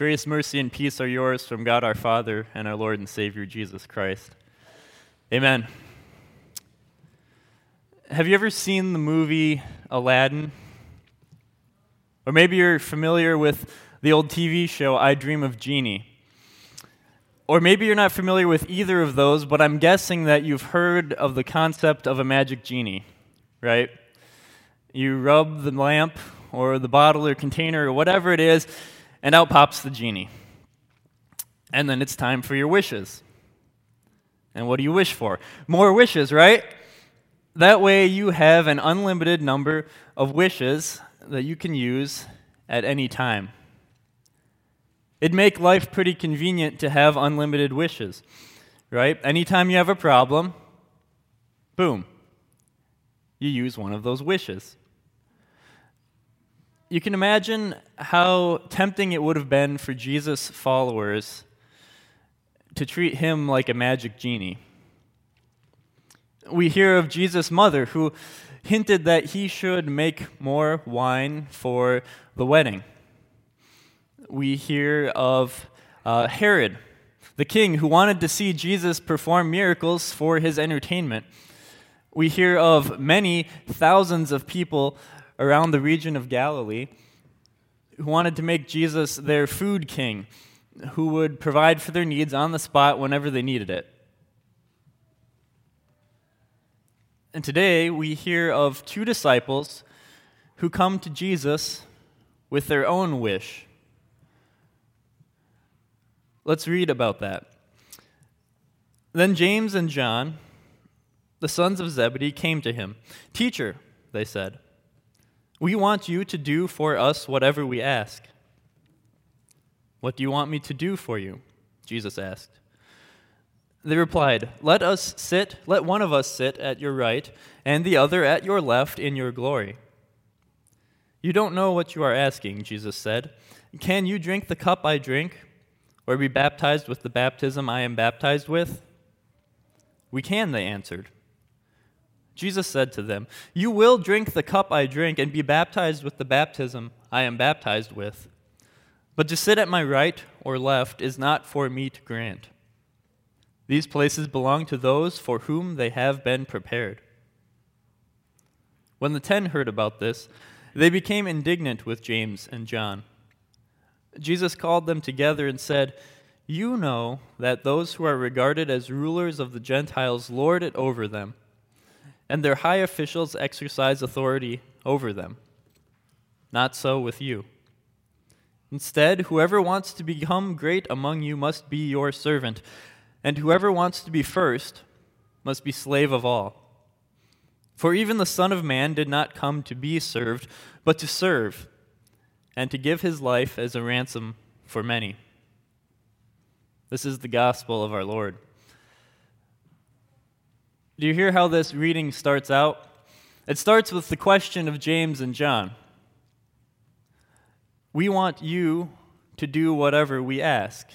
Grace, mercy, and peace are yours from God our Father and our Lord and Savior Jesus Christ. Amen. Have you ever seen the movie Aladdin? Or maybe you're familiar with the old TV show I Dream of Jeannie. Or maybe you're not familiar with either of those, but I'm guessing that you've heard of the concept of a magic genie, right? You rub the lamp or the bottle or container or whatever it is, and out pops the genie. And then it's time for your wishes. And what do you wish for? More wishes, right? That way you have an unlimited number of wishes that you can use at any time. It'd make life pretty convenient to have unlimited wishes, right? Anytime you have a problem, boom, you use one of those wishes you can imagine how tempting it would have been for Jesus' followers to treat him like a magic genie. We hear of Jesus' mother who hinted that he should make more wine for the wedding. We hear of uh, Herod, the king, who wanted to see Jesus perform miracles for his entertainment. We hear of many thousands of people around the region of Galilee who wanted to make Jesus their food king, who would provide for their needs on the spot whenever they needed it. And today we hear of two disciples who come to Jesus with their own wish. Let's read about that. Then James and John, the sons of Zebedee, came to him. Teacher, they said, we want you to do for us whatever we ask. What do you want me to do for you? Jesus asked. They replied, Let us sit, let one of us sit at your right, and the other at your left in your glory. You don't know what you are asking, Jesus said. Can you drink the cup I drink, or be baptized with the baptism I am baptized with? We can, they answered. Jesus said to them, You will drink the cup I drink and be baptized with the baptism I am baptized with. But to sit at my right or left is not for me to grant. These places belong to those for whom they have been prepared. When the ten heard about this, they became indignant with James and John. Jesus called them together and said, You know that those who are regarded as rulers of the Gentiles lord it over them and their high officials exercise authority over them. Not so with you. Instead, whoever wants to become great among you must be your servant, and whoever wants to be first must be slave of all. For even the Son of Man did not come to be served, but to serve, and to give his life as a ransom for many. This is the gospel of our Lord. Do you hear how this reading starts out? It starts with the question of James and John. We want you to do whatever we ask.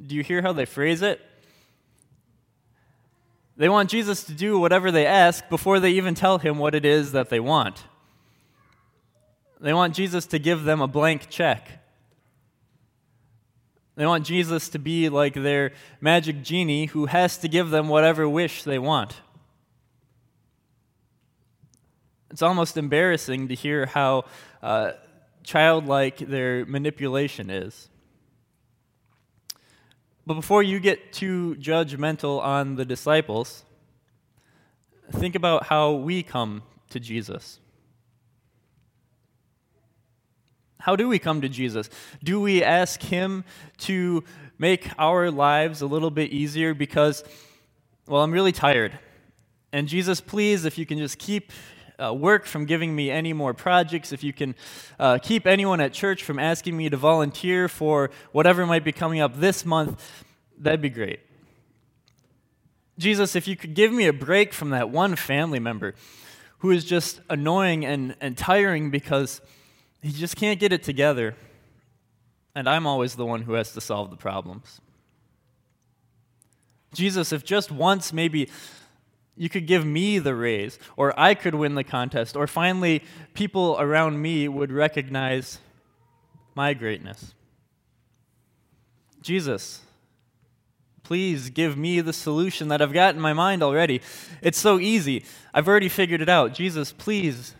Do you hear how they phrase it? They want Jesus to do whatever they ask before they even tell him what it is that they want. They want Jesus to give them a blank check. They want Jesus to be like their magic genie who has to give them whatever wish they want. It's almost embarrassing to hear how uh, childlike their manipulation is. But before you get too judgmental on the disciples, think about how we come to Jesus. How do we come to Jesus? Do we ask Him to make our lives a little bit easier because, well, I'm really tired? And Jesus, please, if you can just keep uh, work from giving me any more projects, if you can uh, keep anyone at church from asking me to volunteer for whatever might be coming up this month, that'd be great. Jesus, if you could give me a break from that one family member who is just annoying and, and tiring because he just can't get it together, and I'm always the one who has to solve the problems. Jesus, if just once maybe you could give me the raise, or I could win the contest, or finally people around me would recognize my greatness. Jesus, please give me the solution that I've got in my mind already. It's so easy. I've already figured it out. Jesus, please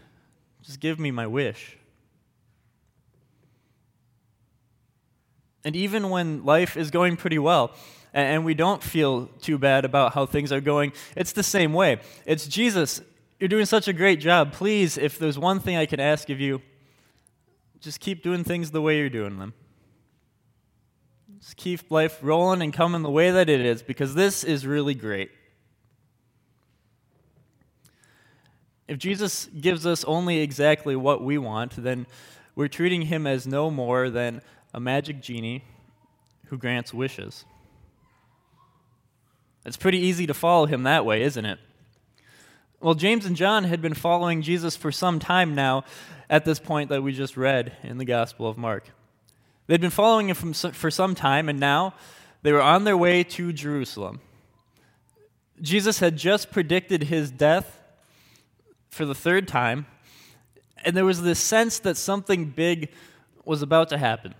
just give me my wish. And even when life is going pretty well, and we don't feel too bad about how things are going, it's the same way. It's Jesus, you're doing such a great job. Please, if there's one thing I can ask of you, just keep doing things the way you're doing them. Just keep life rolling and coming the way that it is because this is really great. If Jesus gives us only exactly what we want, then we're treating him as no more than a magic genie who grants wishes. It's pretty easy to follow him that way, isn't it? Well, James and John had been following Jesus for some time now at this point that we just read in the Gospel of Mark. They'd been following him for some time, and now they were on their way to Jerusalem. Jesus had just predicted his death for the third time, and there was this sense that something big was about to happen.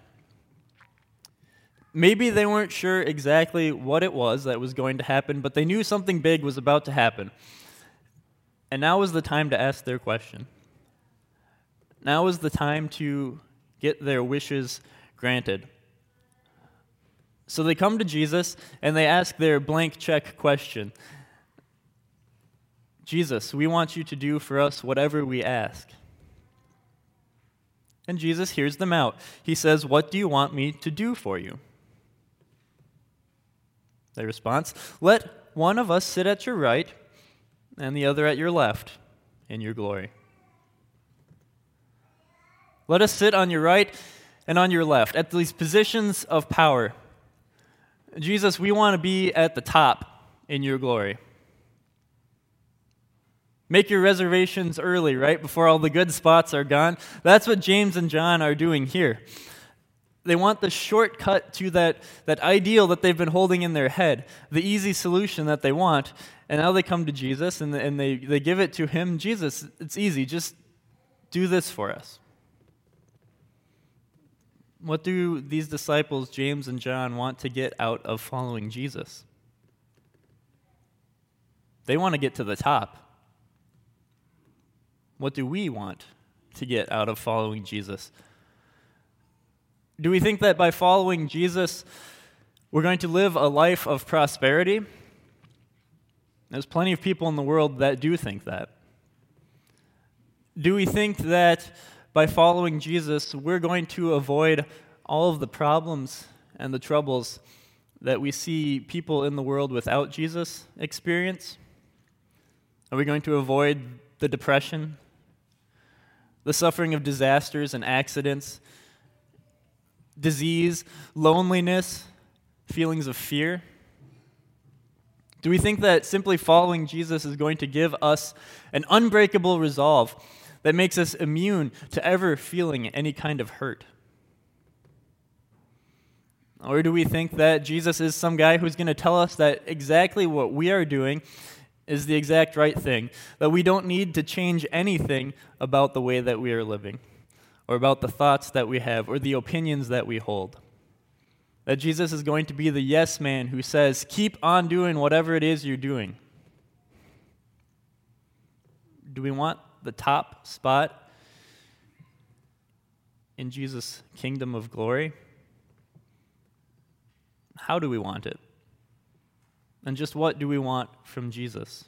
Maybe they weren't sure exactly what it was that was going to happen, but they knew something big was about to happen. And now was the time to ask their question. Now was the time to get their wishes granted. So they come to Jesus and they ask their blank check question Jesus, we want you to do for us whatever we ask. And Jesus hears them out. He says, What do you want me to do for you? Their response, Let one of us sit at your right and the other at your left in your glory. Let us sit on your right and on your left, at these positions of power. Jesus, we want to be at the top in your glory. Make your reservations early, right? Before all the good spots are gone. That's what James and John are doing here. They want the shortcut to that, that ideal that they've been holding in their head, the easy solution that they want. And now they come to Jesus and, and they, they give it to him. Jesus, it's easy. Just do this for us. What do these disciples, James and John, want to get out of following Jesus? They want to get to the top. What do we want to get out of following Jesus? Do we think that by following Jesus, we're going to live a life of prosperity? There's plenty of people in the world that do think that. Do we think that by following Jesus, we're going to avoid all of the problems and the troubles that we see people in the world without Jesus experience? Are we going to avoid the depression, the suffering of disasters and accidents, disease, loneliness, feelings of fear? Do we think that simply following Jesus is going to give us an unbreakable resolve that makes us immune to ever feeling any kind of hurt? Or do we think that Jesus is some guy who's going to tell us that exactly what we are doing is the exact right thing, that we don't need to change anything about the way that we are living, or about the thoughts that we have, or the opinions that we hold? That Jesus is going to be the yes man who says, keep on doing whatever it is you're doing. Do we want the top spot in Jesus' kingdom of glory? How do we want it? And just what do we want from Jesus?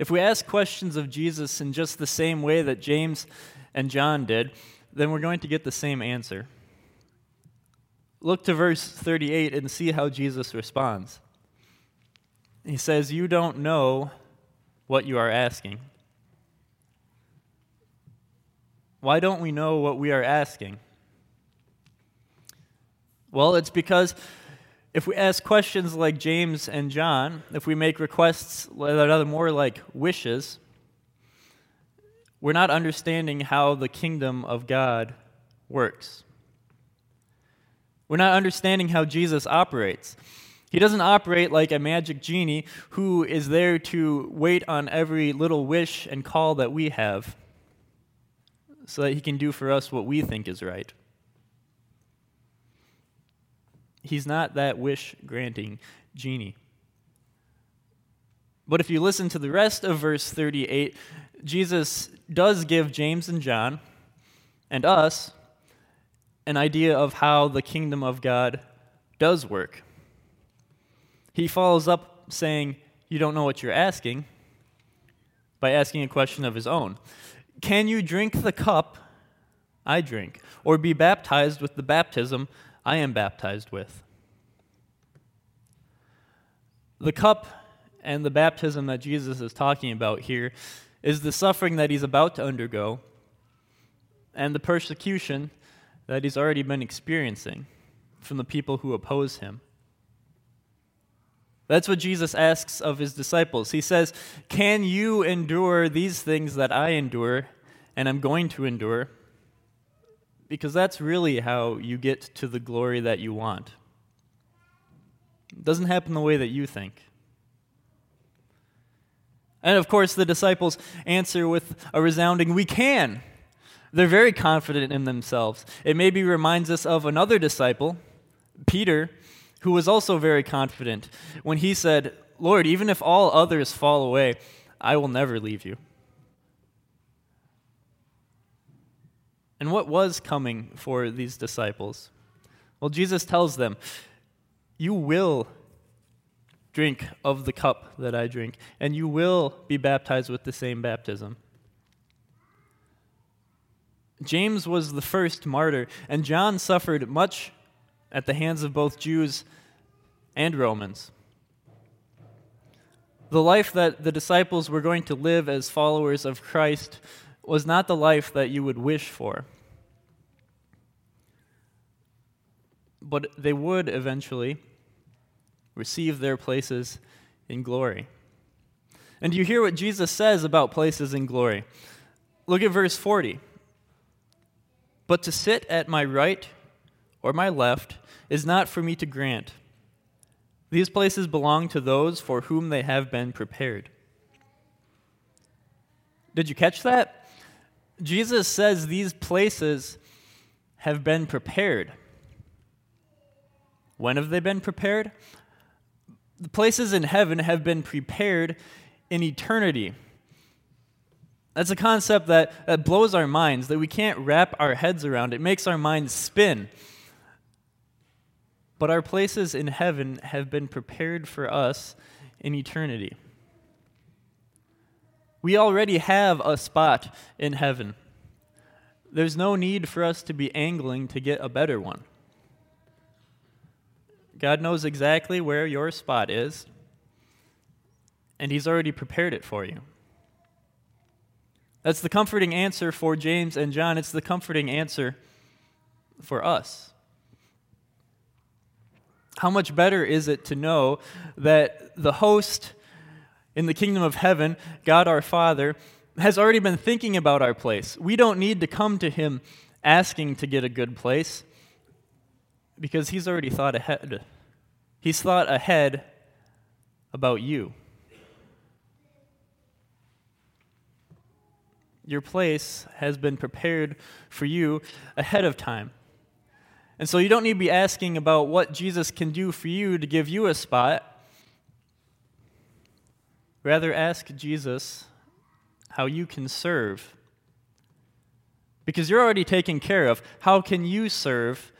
If we ask questions of Jesus in just the same way that James and John did, then we're going to get the same answer. Look to verse 38 and see how Jesus responds. He says, You don't know what you are asking. Why don't we know what we are asking? Well, it's because if we ask questions like James and John, if we make requests that are more like wishes, we're not understanding how the kingdom of God works. We're not understanding how Jesus operates. He doesn't operate like a magic genie who is there to wait on every little wish and call that we have. so that he can do for us what we think is right. He's not that wish granting genie. But if you listen to the rest of verse 38, Jesus does give James and John and us an idea of how the kingdom of God does work. He follows up saying, You don't know what you're asking, by asking a question of his own Can you drink the cup I drink, or be baptized with the baptism I am baptized with? The cup and the baptism that Jesus is talking about here is the suffering that he's about to undergo and the persecution that he's already been experiencing from the people who oppose him. That's what Jesus asks of his disciples. He says, Can you endure these things that I endure and I'm going to endure? Because that's really how you get to the glory that you want. It doesn't happen the way that you think. And of course, the disciples answer with a resounding, We can. They're very confident in themselves. It maybe reminds us of another disciple, Peter, who was also very confident when he said, Lord, even if all others fall away, I will never leave you. And what was coming for these disciples? Well, Jesus tells them, You will drink of the cup that I drink, and you will be baptized with the same baptism. James was the first martyr, and John suffered much at the hands of both Jews and Romans. The life that the disciples were going to live as followers of Christ was not the life that you would wish for. But they would eventually receive their places in glory. And do you hear what Jesus says about places in glory. Look at verse 40. But to sit at my right or my left is not for me to grant. These places belong to those for whom they have been prepared. Did you catch that? Jesus says these places have been prepared. When have they been prepared? The places in heaven have been prepared in eternity. That's a concept that, that blows our minds, that we can't wrap our heads around. It makes our minds spin. But our places in heaven have been prepared for us in eternity. We already have a spot in heaven. There's no need for us to be angling to get a better one. God knows exactly where your spot is, and He's already prepared it for you. That's the comforting answer for James and John. It's the comforting answer for us. How much better is it to know that the host in the kingdom of heaven, God our Father, has already been thinking about our place? We don't need to come to Him asking to get a good place because He's already thought ahead. He's thought ahead about you. Your place has been prepared for you ahead of time. And so you don't need to be asking about what Jesus can do for you to give you a spot. Rather, ask Jesus how you can serve. Because you're already taken care of. How can you serve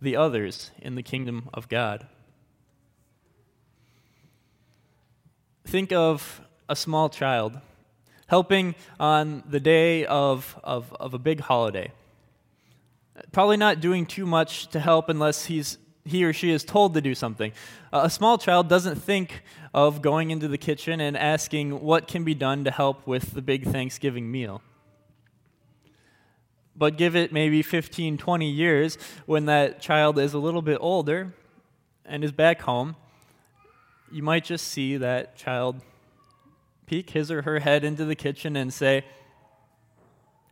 the others in the kingdom of God? Think of a small child helping on the day of, of, of a big holiday. Probably not doing too much to help unless he's, he or she is told to do something. Uh, a small child doesn't think of going into the kitchen and asking what can be done to help with the big Thanksgiving meal. But give it maybe 15, 20 years when that child is a little bit older and is back home, you might just see that child peek his or her head into the kitchen and say,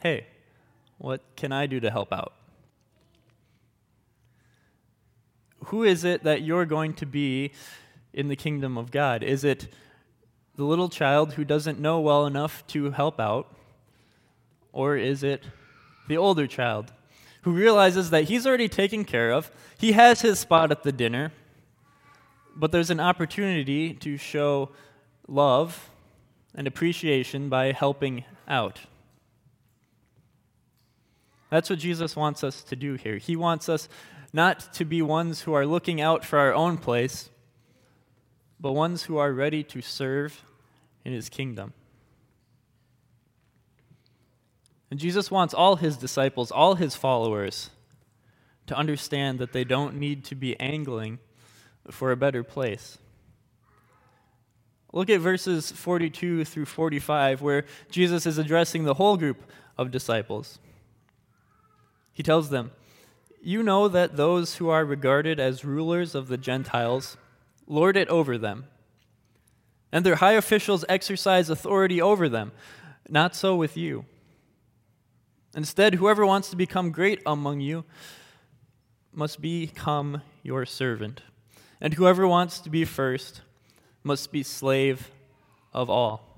Hey, what can I do to help out? Who is it that you're going to be in the kingdom of God? Is it the little child who doesn't know well enough to help out? Or is it the older child, who realizes that he's already taken care of. He has his spot at the dinner, but there's an opportunity to show love and appreciation by helping out. That's what Jesus wants us to do here. He wants us not to be ones who are looking out for our own place, but ones who are ready to serve in his kingdom. And Jesus wants all his disciples, all his followers, to understand that they don't need to be angling for a better place. Look at verses 42 through 45, where Jesus is addressing the whole group of disciples. He tells them, You know that those who are regarded as rulers of the Gentiles lord it over them, and their high officials exercise authority over them. Not so with you. Instead, whoever wants to become great among you must become your servant, and whoever wants to be first must be slave of all.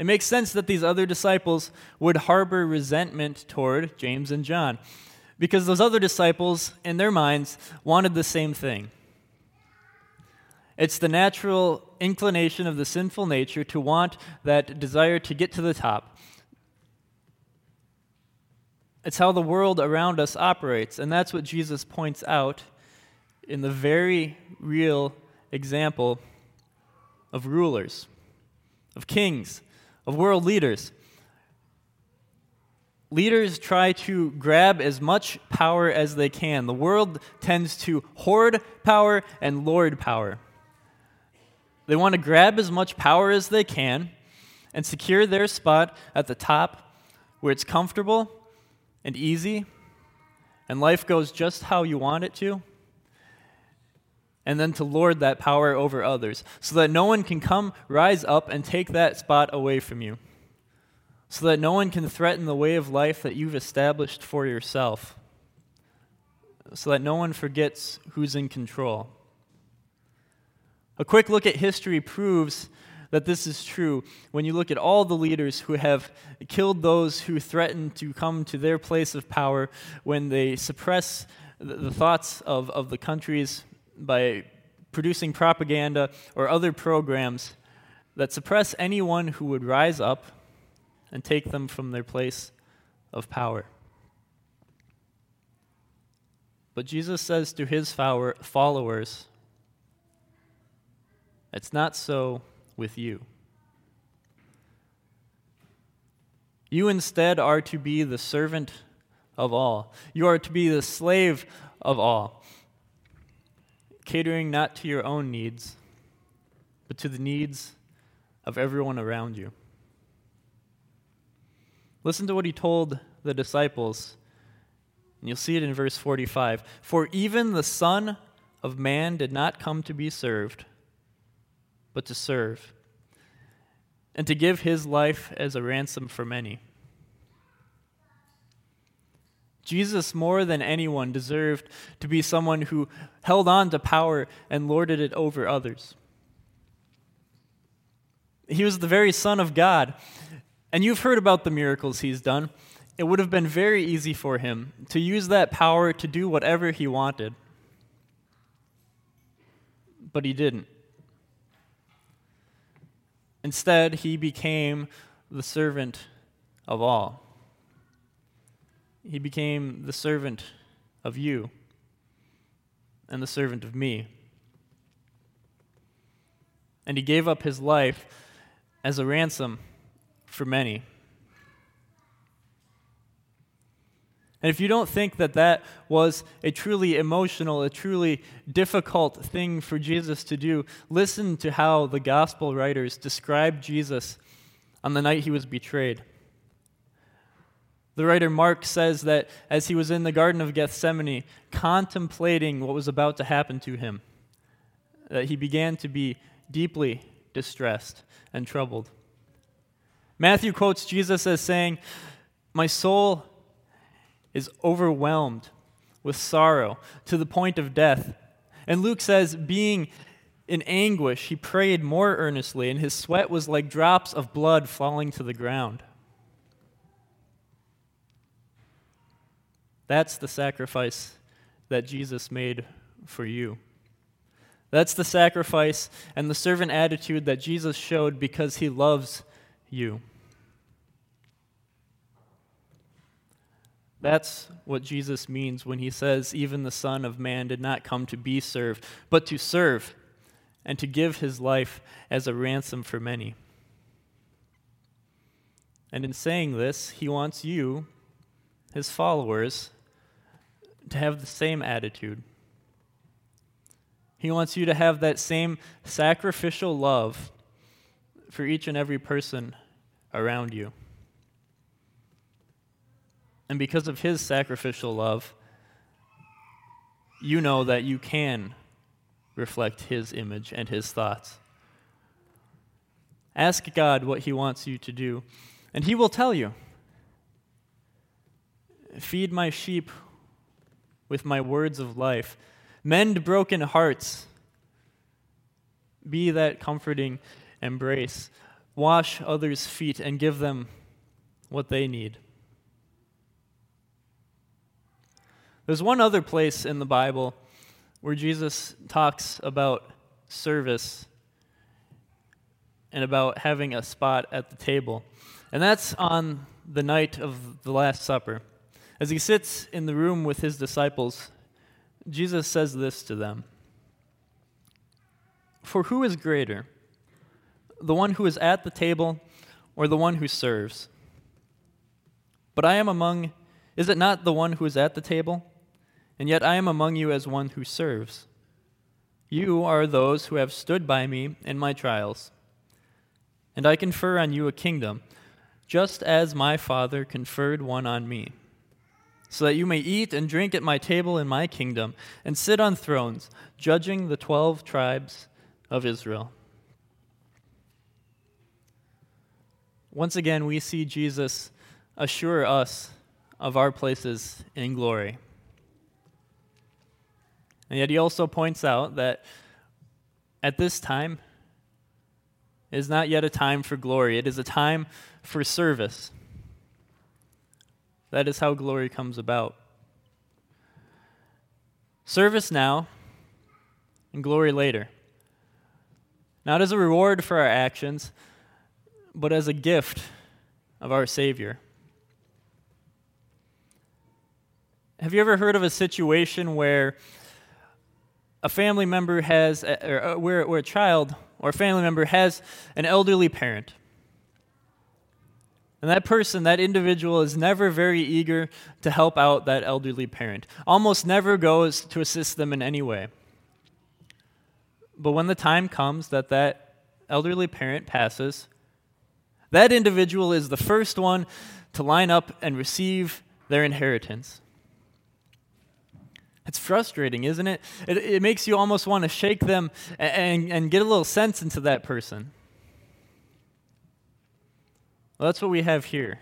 It makes sense that these other disciples would harbor resentment toward James and John because those other disciples, in their minds, wanted the same thing. It's the natural inclination of the sinful nature to want that desire to get to the top. It's how the world around us operates, and that's what Jesus points out in the very real example of rulers, of kings, of world leaders. Leaders try to grab as much power as they can. The world tends to hoard power and lord power. They want to grab as much power as they can and secure their spot at the top where it's comfortable and easy and life goes just how you want it to and then to lord that power over others, so that no one can come, rise up, and take that spot away from you, so that no one can threaten the way of life that you've established for yourself, so that no one forgets who's in control. A quick look at history proves that this is true when you look at all the leaders who have killed those who threaten to come to their place of power, when they suppress the thoughts of, of the countries by producing propaganda or other programs that suppress anyone who would rise up and take them from their place of power. But Jesus says to his followers, it's not so with you. You instead are to be the servant of all. You are to be the slave of all catering not to your own needs, but to the needs of everyone around you. Listen to what he told the disciples, and you'll see it in verse 45. For even the Son of Man did not come to be served, but to serve, and to give his life as a ransom for many. Jesus, more than anyone, deserved to be someone who held on to power and lorded it over others. He was the very Son of God. And you've heard about the miracles he's done. It would have been very easy for him to use that power to do whatever he wanted. But he didn't. Instead, he became the servant of all. He became the servant of you and the servant of me. And he gave up his life as a ransom for many. And if you don't think that that was a truly emotional, a truly difficult thing for Jesus to do, listen to how the gospel writers describe Jesus on the night he was betrayed. The writer Mark says that as he was in the Garden of Gethsemane, contemplating what was about to happen to him, that he began to be deeply distressed and troubled. Matthew quotes Jesus as saying, My soul is overwhelmed with sorrow to the point of death. And Luke says, being in anguish, he prayed more earnestly, and his sweat was like drops of blood falling to the ground. That's the sacrifice that Jesus made for you. That's the sacrifice and the servant attitude that Jesus showed because he loves you. That's what Jesus means when he says, Even the Son of Man did not come to be served, but to serve and to give his life as a ransom for many. And in saying this, he wants you, his followers, to have the same attitude. He wants you to have that same sacrificial love for each and every person around you. And because of his sacrificial love, you know that you can reflect his image and his thoughts. Ask God what he wants you to do, and he will tell you. Feed my sheep with my words of life, mend broken hearts, be that comforting embrace, wash others' feet, and give them what they need. There's one other place in the Bible where Jesus talks about service and about having a spot at the table. And that's on the night of the Last Supper. As he sits in the room with his disciples, Jesus says this to them For who is greater, the one who is at the table or the one who serves? But I am among, is it not the one who is at the table? and yet I am among you as one who serves. You are those who have stood by me in my trials. And I confer on you a kingdom, just as my Father conferred one on me, so that you may eat and drink at my table in my kingdom, and sit on thrones, judging the twelve tribes of Israel. Once again, we see Jesus assure us of our places in glory. And yet he also points out that at this time is not yet a time for glory, it is a time for service. That is how glory comes about. Service now and glory later. Not as a reward for our actions, but as a gift of our Savior. Have you ever heard of a situation where a family member has, or where, where a child or a family member has an elderly parent. And that person, that individual, is never very eager to help out that elderly parent, almost never goes to assist them in any way. But when the time comes that that elderly parent passes, that individual is the first one to line up and receive their inheritance. It's frustrating, isn't it? It, it makes you almost want to shake them and, and get a little sense into that person. Well, that's what we have here.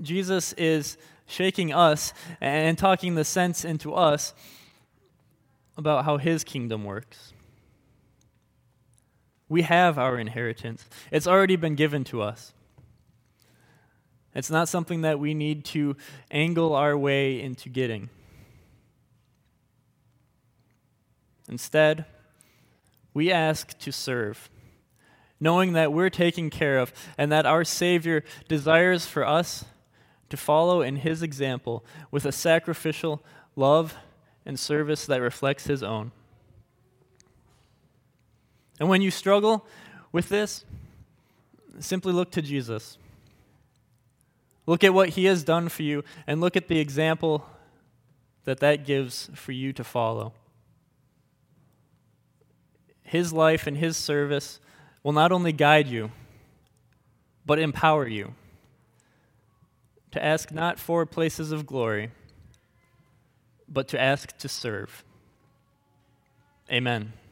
Jesus is shaking us and talking the sense into us about how his kingdom works. We have our inheritance, it's already been given to us. It's not something that we need to angle our way into getting. Instead, we ask to serve, knowing that we're taken care of and that our Savior desires for us to follow in His example with a sacrificial love and service that reflects His own. And when you struggle with this, simply look to Jesus. Look at what He has done for you and look at the example that that gives for you to follow. His life and His service will not only guide you, but empower you to ask not for places of glory, but to ask to serve. Amen.